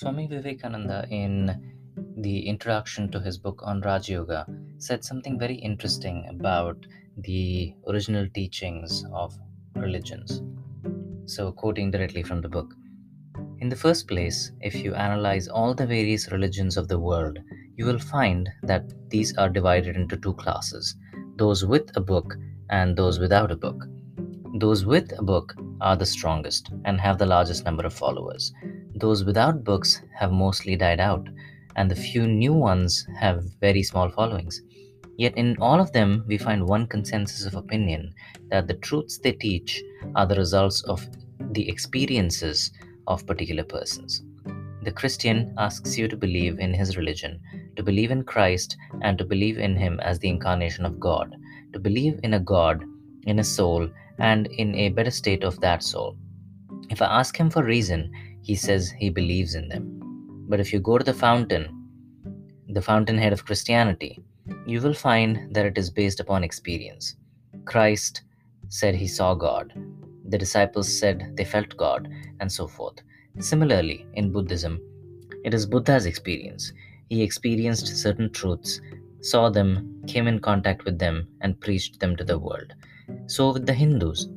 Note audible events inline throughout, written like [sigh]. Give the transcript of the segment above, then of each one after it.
Swami Vivekananda, in the introduction to his book on Raj Yoga, said something very interesting about the original teachings of religions. So, quoting directly from the book In the first place, if you analyze all the various religions of the world, you will find that these are divided into two classes those with a book and those without a book. Those with a book are the strongest and have the largest number of followers. Those without books have mostly died out, and the few new ones have very small followings. Yet in all of them, we find one consensus of opinion that the truths they teach are the results of the experiences of particular persons. The Christian asks you to believe in his religion, to believe in Christ, and to believe in him as the incarnation of God, to believe in a God, in a soul, and in a better state of that soul. If I ask him for reason, he says he believes in them. But if you go to the fountain, the fountainhead of Christianity, you will find that it is based upon experience. Christ said he saw God, the disciples said they felt God, and so forth. Similarly, in Buddhism, it is Buddha's experience. He experienced certain truths, saw them, came in contact with them, and preached them to the world. So with the Hindus.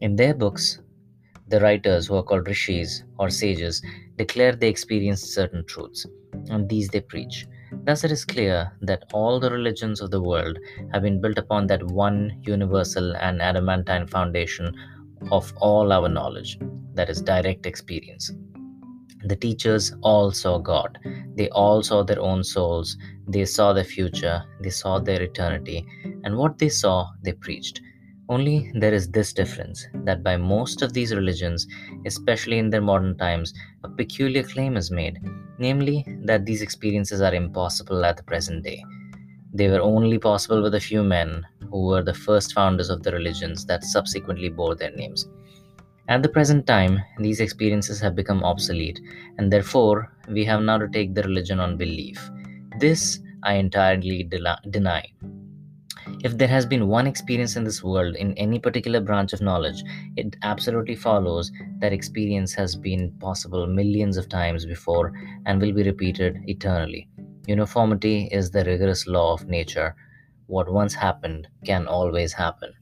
In their books, the writers, who are called rishis or sages, declare they experienced certain truths, and these they preach. Thus, it is clear that all the religions of the world have been built upon that one universal and adamantine foundation of all our knowledge, that is, direct experience. The teachers all saw God. They all saw their own souls. They saw their future. They saw their eternity. And what they saw, they preached. Only there is this difference that by most of these religions, especially in their modern times, a peculiar claim is made, namely that these experiences are impossible at the present day. They were only possible with a few men who were the first founders of the religions that subsequently bore their names. At the present time, these experiences have become obsolete, and therefore we have now to take the religion on belief. This I entirely de- deny. If there has been one experience in this world in any particular branch of knowledge, it absolutely follows that experience has been possible millions of times before and will be repeated eternally. Uniformity is the rigorous law of nature. What once happened can always happen.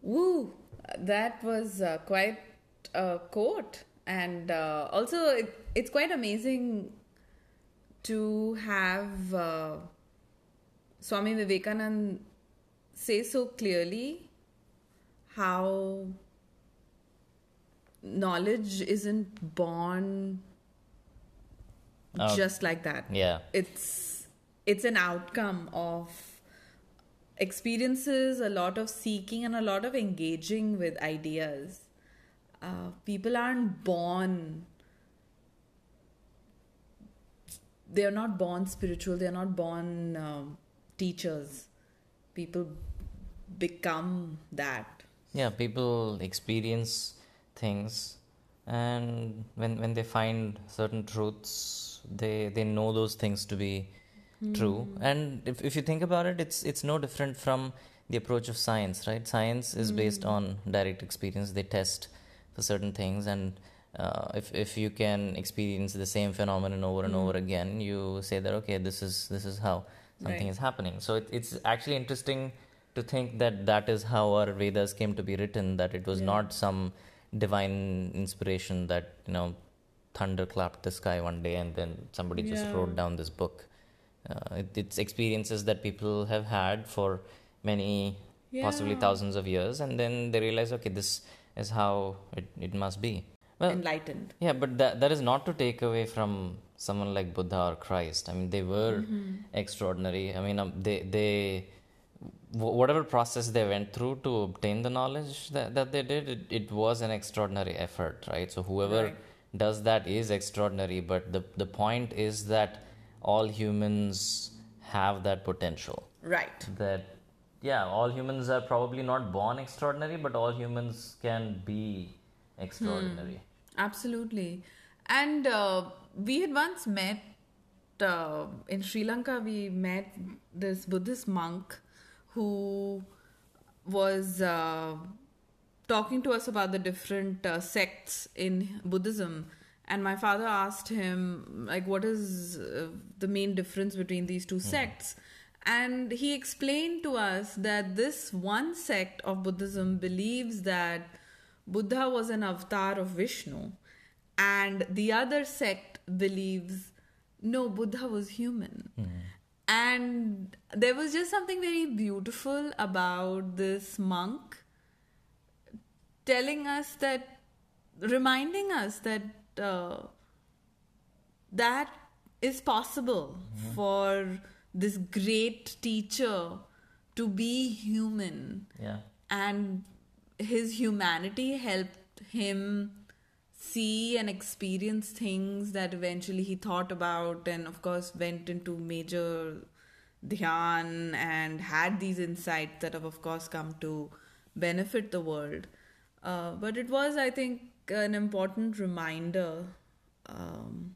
Woo! That was uh, quite a quote. And uh, also, it, it's quite amazing to have uh, Swami Vivekanand say so clearly how knowledge isn't born Oh. just like that. Yeah. It's it's an outcome of experiences, a lot of seeking, and a lot of engaging with ideas. Uh, people aren't born. They are not born spiritual. They are not born um, teachers. People become that. Yeah, people experience things, and when when they find certain truths, they they know those things to be true. And if if you think about it, it's it's no different from the approach of science, right? Science is based on direct experience. They test for certain things, and uh, if if you can experience the same phenomenon over and over again, you say that okay, this is this is how something Right. is happening. So it, it's actually interesting to think that that is how our Vedas came to be written. That it was not some divine inspiration that you know thunder clapped the sky one day and then somebody just wrote down this book. Uh, it, it's experiences that people have had for many, possibly thousands of years, and then they realize, okay, this is how it, it must be. Well, Enlightened. yeah, but that, that is not to take away from someone like Buddha or Christ. I mean, they were extraordinary. I mean, um, they they whatever process they went through to obtain the knowledge that, that they did, it, it was an extraordinary effort, right? So whoever Right. does that is extraordinary. But the the point is that all humans have that potential. Right. That yeah, all humans are probably not born extraordinary, but all humans can be extraordinary. Absolutely. And uh, we had once met uh, in Sri Lanka, we met this Buddhist monk who was uh, talking to us about the different uh, sects in Buddhism. And my father asked him, like, what is uh, the main difference between these two sects? And he explained to us that this one sect of Buddhism believes that Buddha was an avatar of Vishnu, and the other sect believes no, Buddha was human. And there was just something very beautiful about this monk telling us that, reminding us that uh, that is possible for this great teacher to be human Yeah. and his humanity helped him see and experience things that eventually he thought about and of course went into major dhyan and had these insights that have of course come to benefit the world. Uh, but it was i think an important reminder um,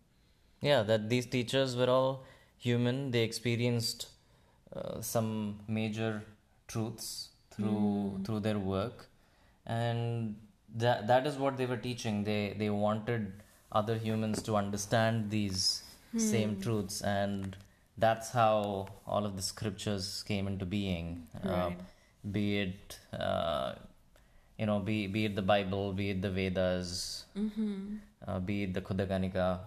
Yeah, that these teachers were all human. They experienced uh, some major truths through through their work, and that that is what they were teaching. They they wanted other humans to understand these same truths, and that's how all of the scriptures came into being. Right. Uh, be it uh, you know, be be it the Bible, be it the Vedas, uh, be it the Khuddaka Nikaya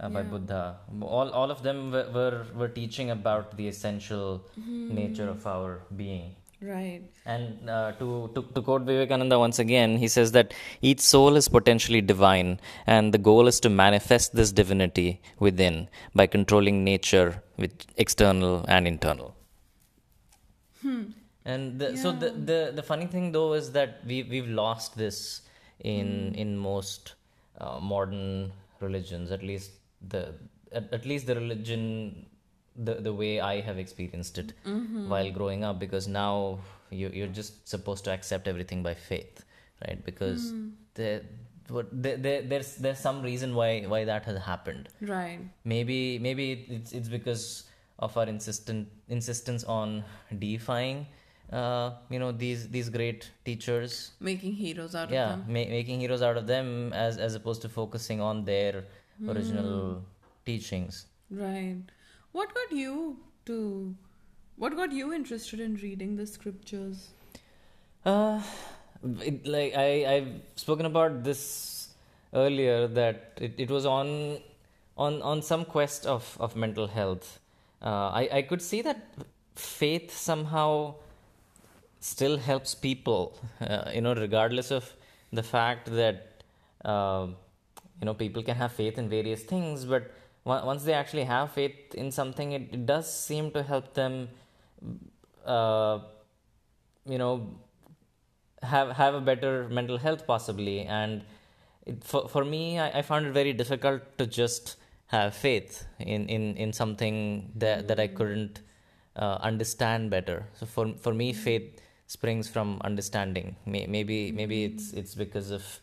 uh, by Yeah. Buddha. All all of them were, were were teaching about the essential nature of our being. Right And uh, to, to to quote Vivekananda once again, he says that each soul is potentially divine, and the goal is to manifest this divinity within by controlling nature with external and internal. And the, so the, the the funny thing though is that we we've lost this in in most uh, modern religions. At least the at, at least the religion the the way I have experienced it mm-hmm. while growing up. Because now you you're just supposed to accept everything by faith, right? Because mm-hmm. there, what there, there there's there's some reason why why that has happened. Right. Maybe maybe it's it's because of our insistent insistence on defying uh, you know these these great teachers. Making heroes out yeah of them. ma- making heroes out of them as as opposed to focusing on their mm-hmm. original teachings. Right. What got you to what got you interested in reading the scriptures? Uh, it, like I I've spoken about this earlier that it, it was on on on some quest of of mental health. Uh, I I could see that faith somehow still helps people. [laughs] Uh, you know, regardless of the fact that uh, you know people can have faith in various things, but once they actually have faith in something, it, it does seem to help them. Uh, you know have have a better mental health possibly and it, for for me I, I found it very difficult to just have faith in in in something that that I couldn't uh, understand better so for for me faith springs from understanding maybe maybe it's it's because of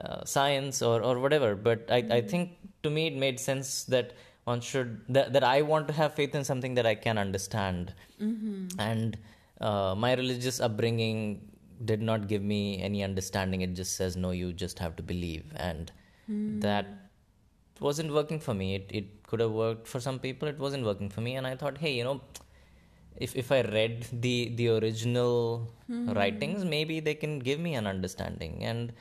uh, science or or whatever. But I I think to me it made sense that one should that, that I want to have faith in something that I can understand. And uh, my religious upbringing did not give me any understanding. It just says no you just have to believe. And that wasn't working for me. It, it could have worked for some people. It wasn't working for me. And i thought hey you know if if i read the the original writings maybe they can give me an understanding. And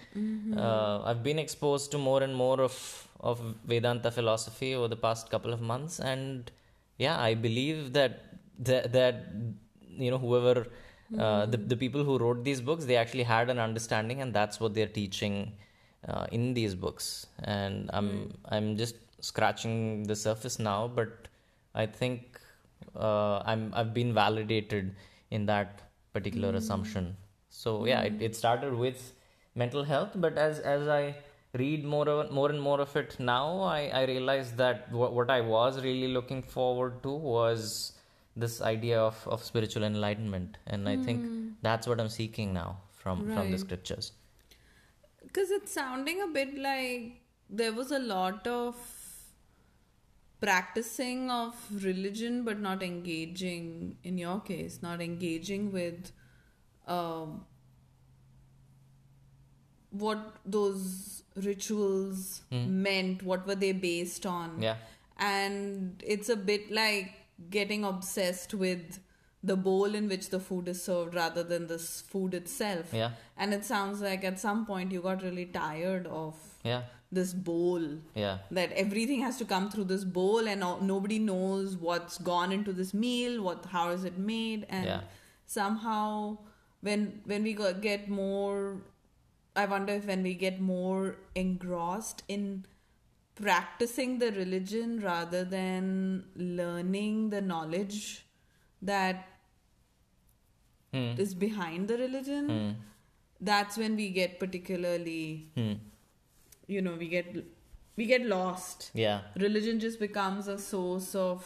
uh, i've been exposed to more and more of of vedanta philosophy over the past couple of months. And yeah i believe that that, that you know whoever uh, the, the people who wrote these books they actually had an understanding and that's what they're teaching uh, in these books. And i'm i'm just scratching the surface now but i think uh, i'm i've been validated in that particular assumption. So yeah it, it started with mental health but as as i read more of, more and more of it now i i realized that what, what i was really looking forward to was this idea of, of spiritual enlightenment. And i think that's what i'm seeking now from from the scriptures. Because it's sounding a bit like there was a lot of practicing of religion but not engaging in your case not engaging with um, what those rituals mm. meant what were they based on. Yeah. And it's a bit like getting obsessed with the bowl in which the food is served rather than the food itself. Yeah. And it sounds like at some point you got really tired of yeah this bowl. Yeah. That everything has to come through this bowl, and all, nobody knows what's gone into this meal, what how is it made, and yeah. somehow when when we get more, I wonder if when we get more engrossed in practicing the religion rather than learning the knowledge that hmm. is behind the religion. Hmm. That's when we get particularly hmm you know we get we get lost. Yeah. Religion just becomes a source of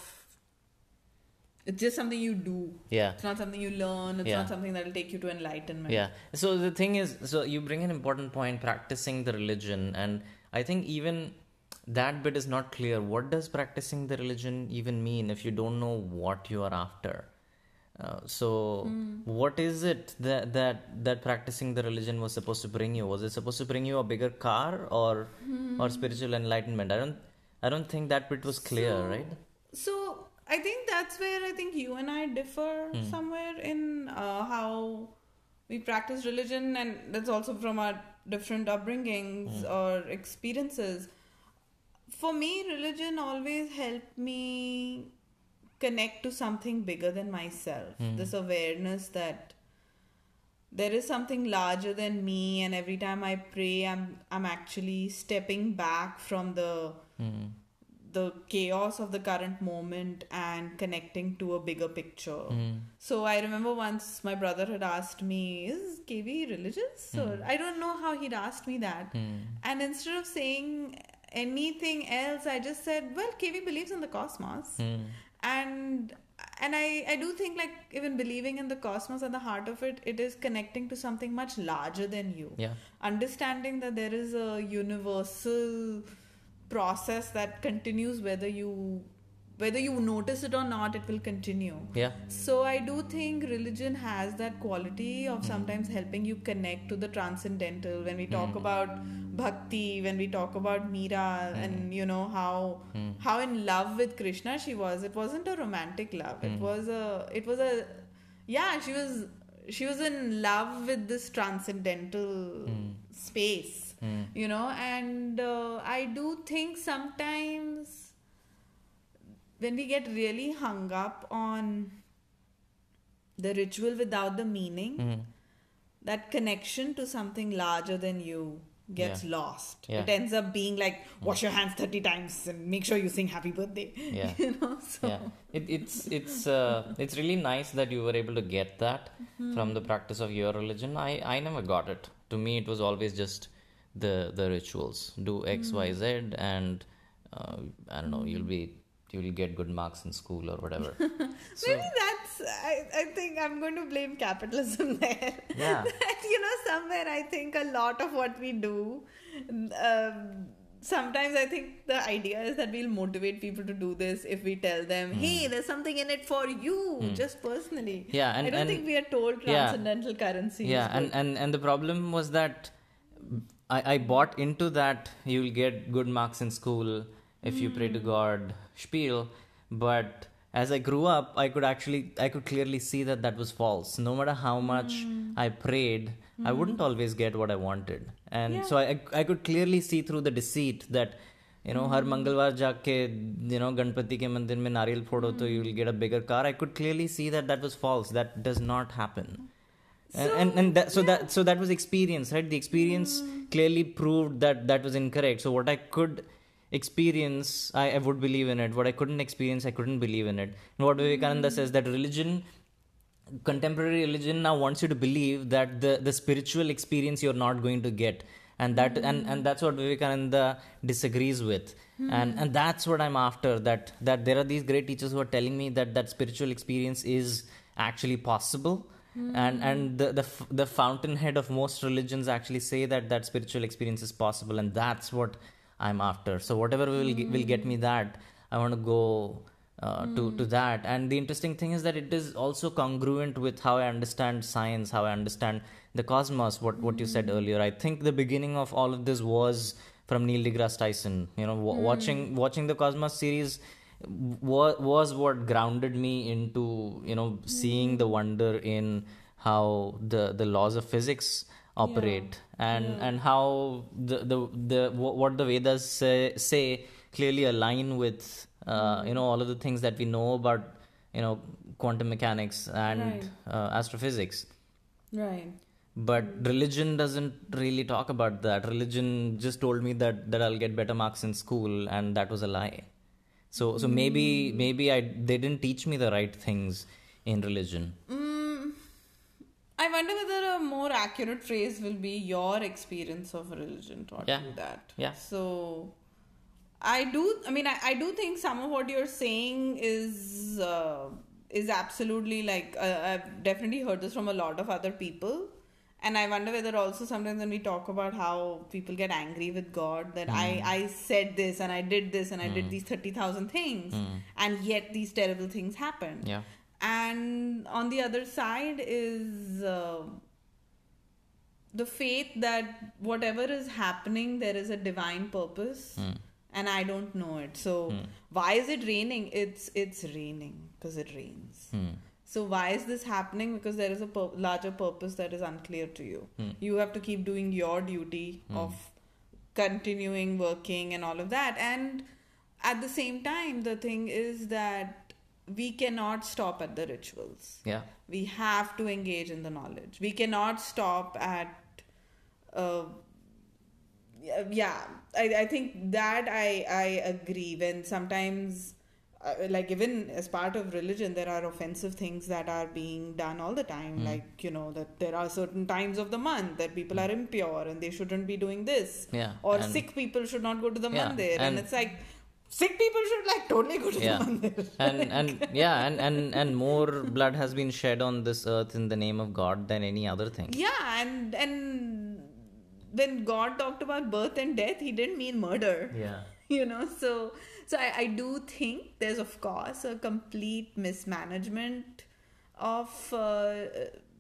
it's just something you do. Yeah. It's not something you learn. It's yeah. not something that will take you to enlightenment. Yeah. So the thing is so you bring an important point practicing the religion. And i think even that bit is not clear. What does practicing the religion even mean if you don't know what you are after? Uh, so mm. what is it that that that practicing the religion was supposed to bring you was it supposed to bring you a bigger car or mm. or hmm. spiritual enlightenment i don't i don't think that bit was clear so, right so i think that's where i think you and i differ mm. somewhere in uh, how we practice religion and that's also from our different upbringings hmm. or experiences for me religion always helped me connect to something bigger than myself. Mm. This awareness that there is something larger than me and every time I pray I'm I'm actually stepping back from the mm. the chaos of the current moment and connecting to a bigger picture. Mm. So I remember once my brother had asked me, Is KV religious? Or hmm. I don't know how he'd asked me that. Hmm. And instead of saying anything else, I just said, Well, KV believes in the cosmos. Hmm and and I, I do think like even believing in the cosmos at the heart of it it is connecting to something much larger than you. Yeah. Understanding that there is a universal process that continues whether you whether you notice it or not it will continue. Yeah. So i do think religion has that quality of mm. sometimes helping you connect to the transcendental. When we talk mm. about bhakti when we talk about meera mm. and you know how hmm. how in love with krishna she was it wasn't a romantic love. It hmm. was a it was a yeah she was she was in love with this transcendental hmm. space you know and uh, i do think sometimes when we get really hung up on the ritual without the meaning, mm. that connection to something larger than you gets yeah. lost. Yeah. It ends up being like hmm. wash your hands thirty times and make sure you sing happy birthday. [laughs] Yeah, you know. So. Yeah, it, it's it's uh, it's really nice that you were able to get that mm-hmm. from the practice of your religion. I I never got it. To me, it was always just the the rituals. Do X mm-hmm. Y mm. Z and uh, I don't know. You'll be you'll get good marks in school or whatever. [laughs] so, Maybe that's, I, I think I'm going to blame capitalism [laughs] there. Yeah. [laughs] that, you know, somewhere I think a lot of what we do, um, sometimes I think the idea is that we'll motivate people to do this if we tell them, mm. hey, there's something in it for you, mm. just personally. Yeah. And, I don't and, think we are told transcendental yeah, currency. Yeah. And, and, and the problem was that I, I bought into that you'll get good marks in school if mm. you pray to hmm. God spiel. But as I grew up, I could actually, I could clearly see that that was false. No matter how much mm. I prayed, mm. I hmm. wouldn't always get what I wanted. And yeah. so I, I could clearly see through the deceit that you know हर मंगलवार जाके you know, Ganpati के मंदिर में नारियल फोड़ो to you will get a bigger car. I could clearly see that that was false. That does not happen. So, and and that, so yeah. that so that was experience right the experience mm. clearly proved that that was incorrect so what i could experience I, I would believe in it what i couldn't experience i couldn't believe in it and what vivekananda says that religion contemporary religion now wants you to believe that the, the spiritual experience you're not going to get and that and, and that's what vivekananda disagrees with hmm. and and that's what i'm after that that there are these great teachers who are telling me that that spiritual experience is actually possible Mm. and and the, the the fountainhead of most religions actually say that that spiritual experience is possible and that's what I'm after. So whatever will mm. will get me that, I want to go uh, mm. to to hmm. that. And the interesting thing is that it is also congruent with how I understand science, how I understand the cosmos. What what you said hmm. earlier. I think the beginning of all of this was from Neil deGrasse Tyson. You know, w- hmm. watching watching the Cosmos series was was what grounded me into you know seeing the wonder in how the the laws of physics operate. And and how the the, the what the vedas say, say clearly align with uh, you know all of the things that we know about you know quantum mechanics and Right. uh, astrophysics. Right. but religion doesn't really talk about that. Religion just told me that that i'll get better marks in school and that was a lie. So so maybe maybe i they didn't teach me the right things in religion. Mm, I wonder whether a more accurate phrase will be your experience of religion taught Yeah. you that. Yeah. So, I do. I mean, I, I do think some of what you're saying is uh, is absolutely like uh, I've definitely heard this from a lot of other people. And I wonder whether also sometimes when we talk about how people get angry with God, that I, I said this and I did this and I did these 30,000 things, and yet these terrible things happened yeah and on the other side is uh, the faith that whatever is happening there is a divine purpose hmm. and i don't know it. So hmm. why is it raining? It's it's raining because it rains. Hmm. So why is this happening? Because there is a pur- larger purpose that is unclear to you. You have to keep doing your duty of continuing working and all of that. And at the same time the thing is that we cannot stop at the rituals. Yeah. We have to engage in the knowledge. We cannot stop at uh, yeah, I, I think that i i agree when sometimes uh, like even as part of religion there are offensive things that are being done all the time. Like you know that there are certain times of the month that people are impure and they shouldn't be doing this. Yeah, or sick people should not go to the Yeah, mandir. And, and- it's like sick people should like totally go to yeah. The mandir. [laughs] And and yeah and, and and more blood has been shed on this earth in the name of god than any other thing. Yeah, and and when God talked about birth and death, He didn't mean murder. yeah. [laughs] You know, so so I, I do think there's of course a complete mismanagement of uh,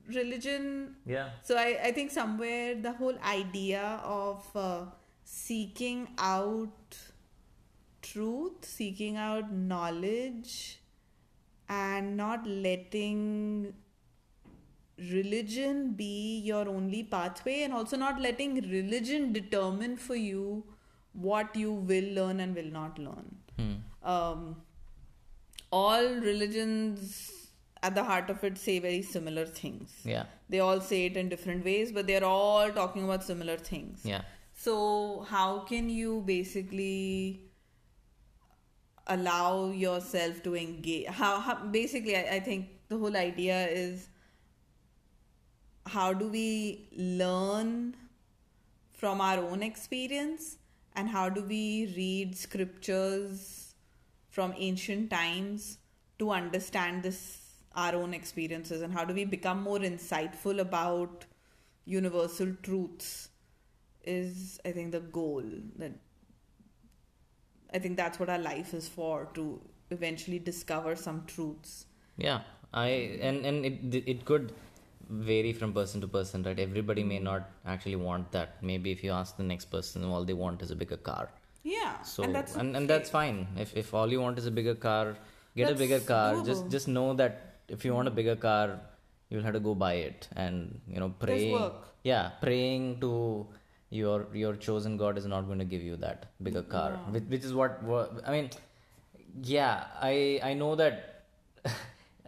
religion. yeah. So I, I think somewhere the whole idea of uh, seeking out truth, seeking out knowledge, and not letting religion be your only pathway, and also not letting religion determine for you what you will learn and will not learn. Hmm. Um, all religions at the heart of it say very similar things yeah they all say it in different ways but they're all talking about similar things yeah so how can you basically allow yourself to engage. How, how basically I, I think the whole idea is how do we learn from our own experience and how do we read scriptures from ancient times to understand this our own experiences and how do we become more insightful about universal truths is i think the goal that i think that's what our life is for to eventually discover some truths. Yeah i and and it it could vary from person to person right? Everybody may not actually want that. Maybe if you ask the next person all they want is a bigger car. Yeah so and that's and, and that's fine. If if all you want is a bigger car get That's a bigger car. Just doable. just know that if you want a bigger car you'll have to go buy it and you know praying work. yeah praying to your your chosen god is not going to give you that bigger car. Which, which is what, i mean yeah i i know that [laughs]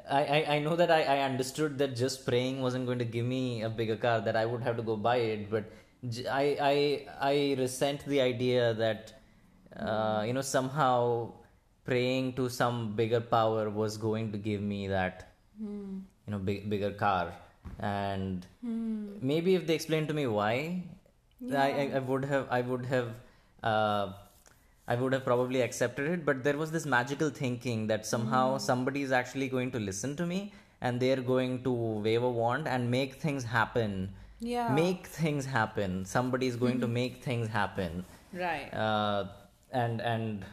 I, I, I know that I, I understood that just praying wasn't going to give me a bigger car that I would have to go buy it but j- I I, I resent the idea that uh, you know somehow praying to some bigger power was going to give me that you know big, bigger car. And maybe if they explained to me why I, I, I would have I would have uh, I would have probably accepted it, but there was this magical thinking that somehow somebody is actually going to listen to me and they're going to wave a wand and make things happen. Yeah. Make things happen. Somebody is going to make things happen. right Uh, and and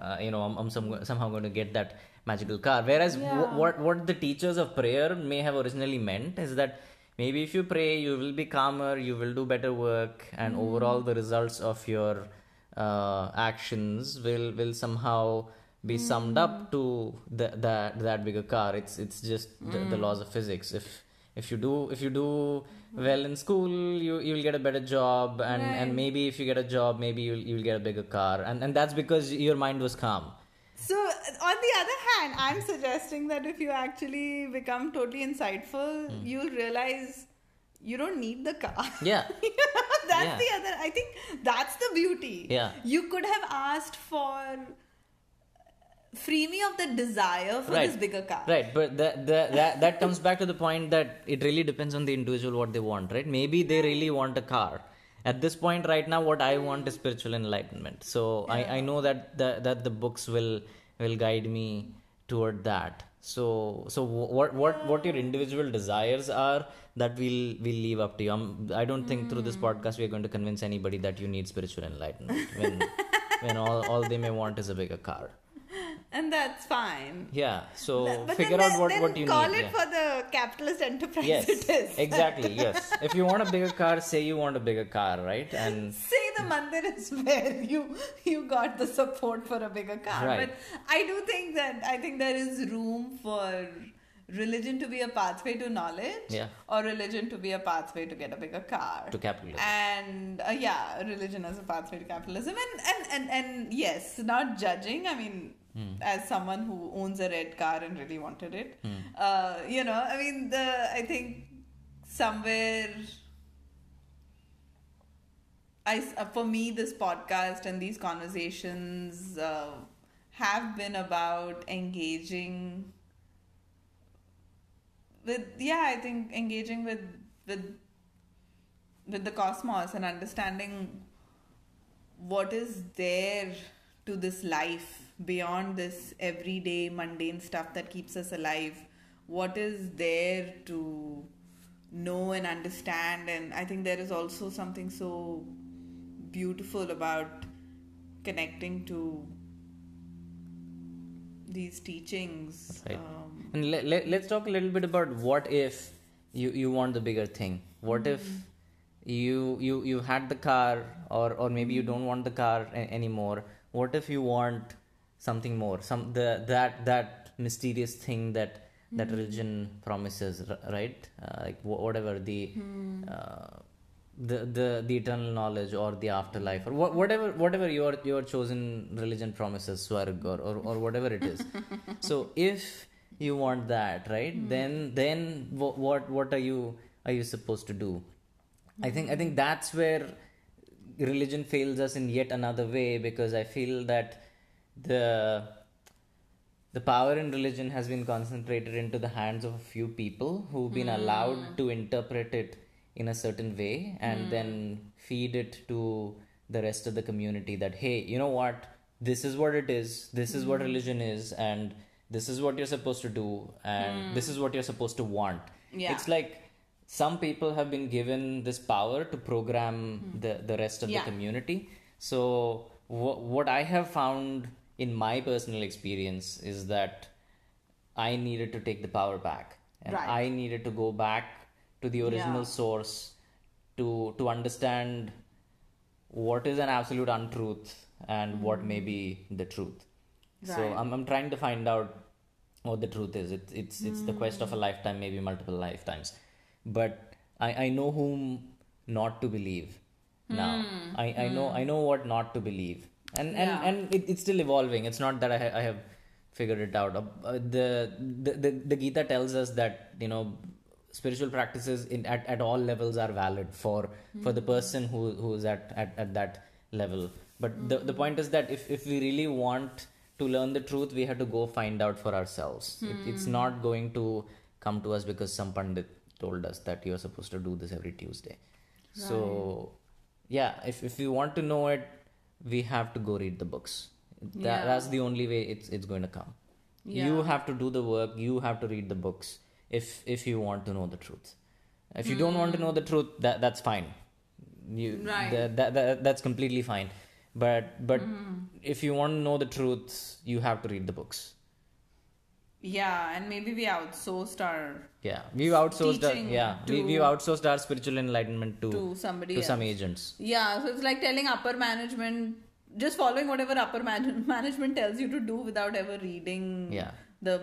uh, you know, I'm, I'm some, somehow going to get that magical car. Whereas Yeah. wh- what what the teachers of prayer may have originally meant is that maybe if you pray, you will be calmer, you will do better work, and hmm. overall the results of your uh, actions will will somehow be hmm. summed up to the, that that bigger car. It's it's just the, the hmm. laws of physics. If if you do if you do well in school, you you'll get a better job, and Right. and maybe if you get a job, maybe you'll you'll get a bigger car, and and that's because your mind was calm. So, on the other hand, I'm suggesting that if you actually become totally insightful, Hmm. you'll realize you don't need the car. [laughs] Yeah. [laughs] that's Yeah. the other. I think that's the beauty. Yeah. You could have asked for free me of the desire for Right. this bigger car. Right, but that, that that that comes back to the point that it really depends on the individual what they want, right? Maybe they really want a car. At this point, right now, what I want is spiritual enlightenment. So I, I know that the, that the books will will guide me toward that. So so what what what your individual desires are that we'll we'll leave up to you. Um, I don't think through this podcast we are going to convince anybody that you need spiritual enlightenment when [laughs] when all, all they may want is a bigger car. And that's fine. Yeah. So But figure then, out what what you call need. Call it yeah. for the capitalist enterprise yes it is. [laughs] exactly yes if you want a bigger car say you want a bigger car right and say the mandir is where you you got the support for a bigger car Right. but i do think that i think there is room for religion to be a pathway to knowledge Yeah. or religion to be a pathway to get a bigger car To capitalism. and uh, yeah religion as a pathway to capitalism and and and, and yes not judging i mean Hmm. as someone who owns a red car and really wanted it. Uh, you know i mean the i think somewhere I, uh, for me, this podcast and these conversations uh, have been about engaging with, yeah, I think engaging with with with the cosmos and understanding what is there to this life beyond this everyday mundane stuff that keeps us alive. What is there to know and understand and i think there is also something so beautiful about connecting to these teachings Right. um, and let, let, let's talk a little bit about what if you you want the bigger thing what if you you you had the car or or maybe you don't want the car a- anymore what if you want something more. Some the that that mysterious thing that that religion promises right? Uh, like wh- whatever the uh, the the the eternal knowledge or the afterlife or wha- whatever whatever your your chosen religion promises swarg or, or or whatever it is. [laughs] So if you want that right then then wh- what what are you are you supposed to do? I think i think that's where religion fails us in yet another way because i feel that the the power in religion has been concentrated into the hands of a few people who've been hmm. allowed to interpret it in a certain way and hmm. then feed it to the rest of the community that hey you know what? This is what it is. This is what hmm. religion is and this is what you're supposed to do and this is what you're supposed to want. Yeah. it's like some people have been given this power to program the, the rest of Yeah. the community. So wh- what i have found in my personal experience is that i needed to take the power back. And Right. i needed to go back to the original Yeah. source to to understand what is an absolute untruth and mm-hmm. what may be the truth. So I'm, I'm trying to find out what the truth is. It, it's it's the quest of a mm. lifetime maybe multiple lifetimes. But i i know whom not to believe now. Hmm. I, I know i hmm. know what not to believe and and Yeah. and it, it's still evolving. It's not that i, ha- I have figured it out. Uh, the, the the the gita tells us that you know spiritual practices in at, at all levels are valid for for the hmm. person who who is at, at at that level. But the the hmm. point is that if if we really want to learn the truth we have to go find out for ourselves. It, it's hmm. not going to come to us because some pandit told us that you're supposed to do this every tuesday. So yeah if if we want to know it we have to go read the books. That, Yeah. that's the only way it's it's going to come. You have to do the work you have to read the books if if you want to know the truth. If you don't want to hmm. know the truth that that's fine. You Right. that, that, that that's completely fine. But but mm-hmm. if you want to know the truth you have to read the books Yeah, and maybe we outsourced our Yeah, we've outsourced. Our, yeah, we, we've outsourced our spiritual enlightenment to to somebody to else. some agents. Yeah, so it's like telling upper management, just following whatever upper man- [laughs] management tells you to do without ever reading Yeah. the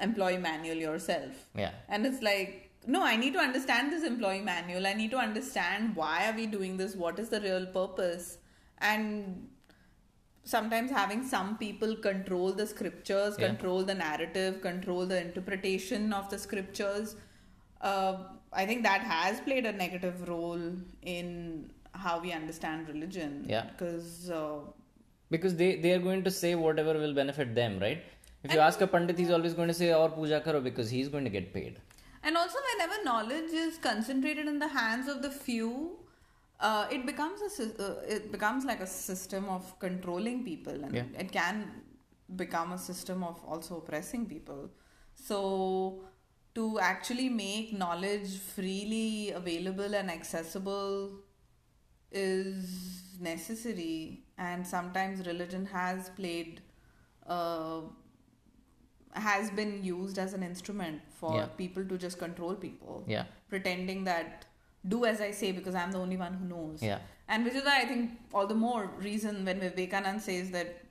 employee manual yourself. Yeah, And it's like, no, I need to understand this employee manual. I need to understand why are we doing this? What is the real purpose? And sometimes having some people control the scriptures, Yeah. control the narrative, control the interpretation of the scriptures. Uh, I think that has played a negative role in how we understand religion. Yeah. Because uh, because they they are going to say whatever will benefit them, right? If you ask a pandit, he's always going to say, "Or puja karo," because he's going to get paid. And also, whenever knowledge is concentrated in the hands of the few, uh, it becomes a uh, it becomes like a system of controlling people, and Yeah. it can become a system of also oppressing people. So, to actually make knowledge freely available and accessible is necessary, and sometimes religion has played. Uh, has been used as an instrument for Yeah. people to just control people Yeah, pretending that do as I say because I'm the only one who knows. yeah, And which is why I think all the more reason when Vivekanand says that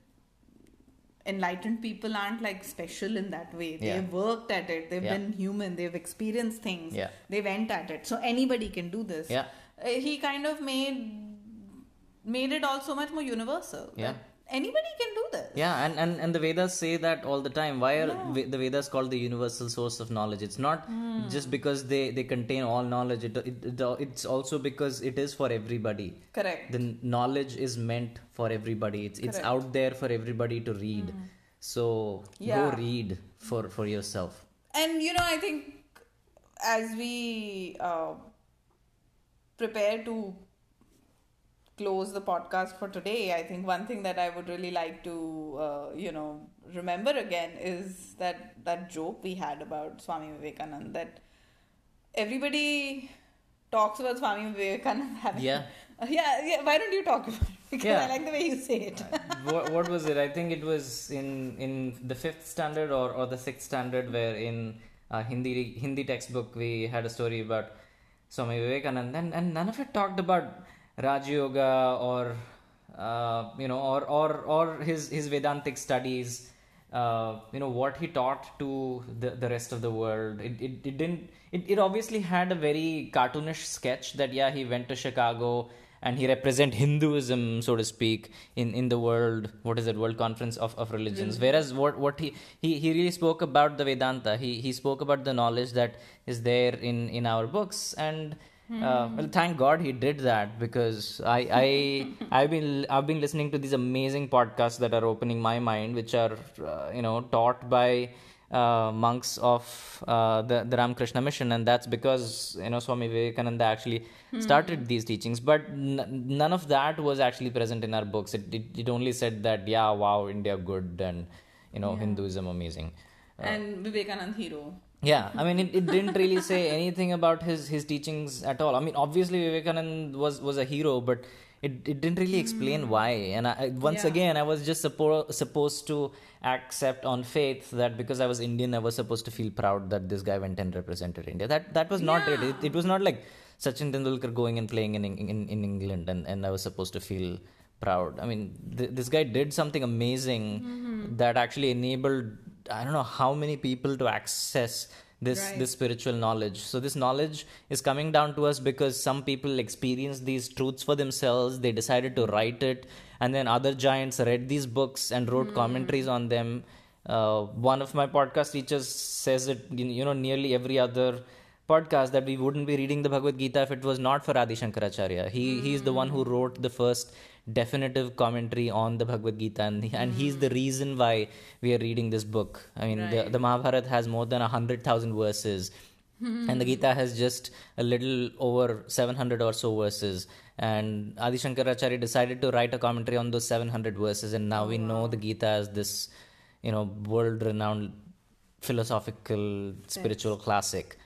enlightened people aren't like special in that way. Yeah. They've worked at it, they've Yeah. been human, they've experienced things, Yeah. they went at it. So anybody can do this. yeah, Uh, he kind of made made it all so much more universal. Yeah. that Anybody can do this. yeah. And, and and the Vedas say that all the time. Why are Yeah. The Vedas called the universal source of knowledge? It's not Hmm. just because they they contain all knowledge. It, it, it it's also because it is for everybody. Correct. the knowledge is meant for everybody it's it's Correct. out there for everybody to read so Yeah. go read for for yourself And you know, I think as we uh, prepare to close the podcast for today, I think one thing that I would really like to, uh, you know, remember again is that that joke we had about Swami Vivekananda that everybody talks about Swami Vivekananda. [laughs] having. Yeah. Uh, [laughs] yeah, yeah. Why don't you talk about it? [laughs] Because Yeah. I like the way you say it. what, what was it i think it was in in the fifth standard or, or the sixth standard where in uh, hindi hindi textbook we had a story about swami Vivekananda and, and none of it talked about raj yoga or uh, you know or or or his his vedantic studies uh, you know what he taught to the, the rest of the world. It, it, it didn't it, it obviously had a very cartoonish sketch that yeah he went to chicago and he represent hinduism so to speak in, in the world what is it world conference of, of religions. Whereas what, what he, he he really spoke about the vedanta. He he spoke about the knowledge that is there in in our books. And uh, well, thank God he did that because I, I, [laughs] I've been, I've been listening to these amazing podcasts that are opening my mind, which are, uh, you know, taught by uh, monks of uh, the the Ramakrishna mission, and that's because you know Swami Vivekananda actually started these teachings. But n- none of that was actually present in our books. It, it it only said that yeah, wow, India good, and you know Hinduism amazing. and Vivekanand hero. Yeah, I mean, it, it didn't really say anything about his his teachings at all. I mean, obviously Vivekanand was was a hero, but it, it didn't really explain hmm. why. And I, once Yeah. again, I was just suppo- supposed to accept on faith that because I was Indian, I was supposed to feel proud that this guy went and represented India. That that was not it. it. It was not like Sachin Tendulkar going and playing in in, in England, and, and I was supposed to feel proud. I mean, th- this guy did something amazing mm-hmm. that actually enabled I don't know how many people to access this Right. this spiritual knowledge. So this knowledge is coming down to us because some people experienced these truths for themselves. They decided to write it, and then other giants read these books and wrote commentaries on them. Uh, one of my podcast teachers says it, you know, nearly every other podcast that we wouldn't be reading the Bhagavad Gita if it was not for Adi Shankaracharya. He he's the one who wrote the first definitive commentary on the Bhagavad Gita, and, and he's the reason why we are reading this book. I mean, the, Right. the Mahabharata has more than a hundred thousand verses, hmm. and the Gita has just a little over seven hundred or so verses. And Adi Shankaracharya decided to write a commentary on those seven hundred verses, and now oh, we know the Gita as this, you know, world-renowned philosophical spiritual classic.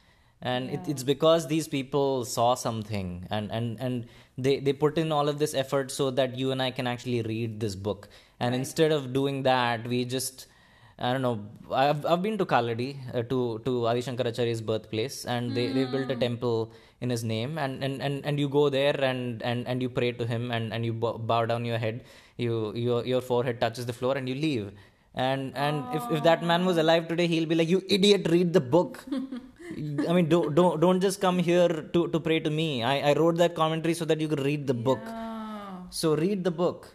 And it, it's because these people saw something. And and and they they put in all of this effort so that you and i can actually read this book and instead of doing that we just I don't know. I've, I've been to Kaladi, uh, to to Adi Shankaracharya's birthplace, and they, they built a temple in his name, and, and, and, and you go there and, and, and you pray to him, and, and you bow, bow down your head, you your your forehead touches the floor, and you leave. And and if, if that man was alive today, he'll be like, "You idiot! Read the book." [laughs] I mean, don't don't don't just come here to, to pray to me. I, I wrote that commentary so that you could read the book. So read the book,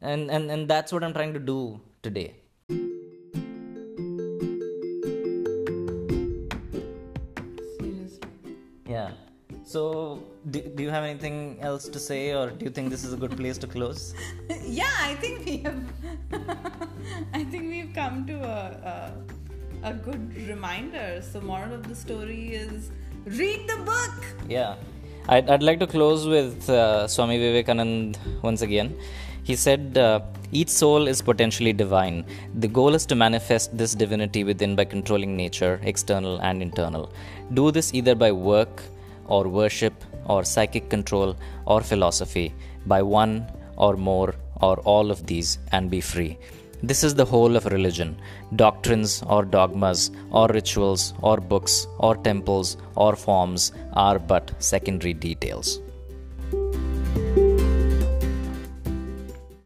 and and and that's what I'm trying to do today. Seriously. Yeah. So, do, do you have anything else to say, or do you think this is a good place to close? [laughs] yeah, I think we have. [laughs] I think we've come to a, a a good reminder. So, moral of the story is read the book. Yeah. I'd, I'd like to close with uh, Swami Vivekanand once again. He said, uh, Each soul is potentially divine. The goal is to manifest this divinity within by controlling nature, external and internal. Do this either by work or worship or psychic control or philosophy, by one or more or all of these, and be free. This is the whole of religion. Doctrines or dogmas or rituals or books or temples or forms are but secondary details.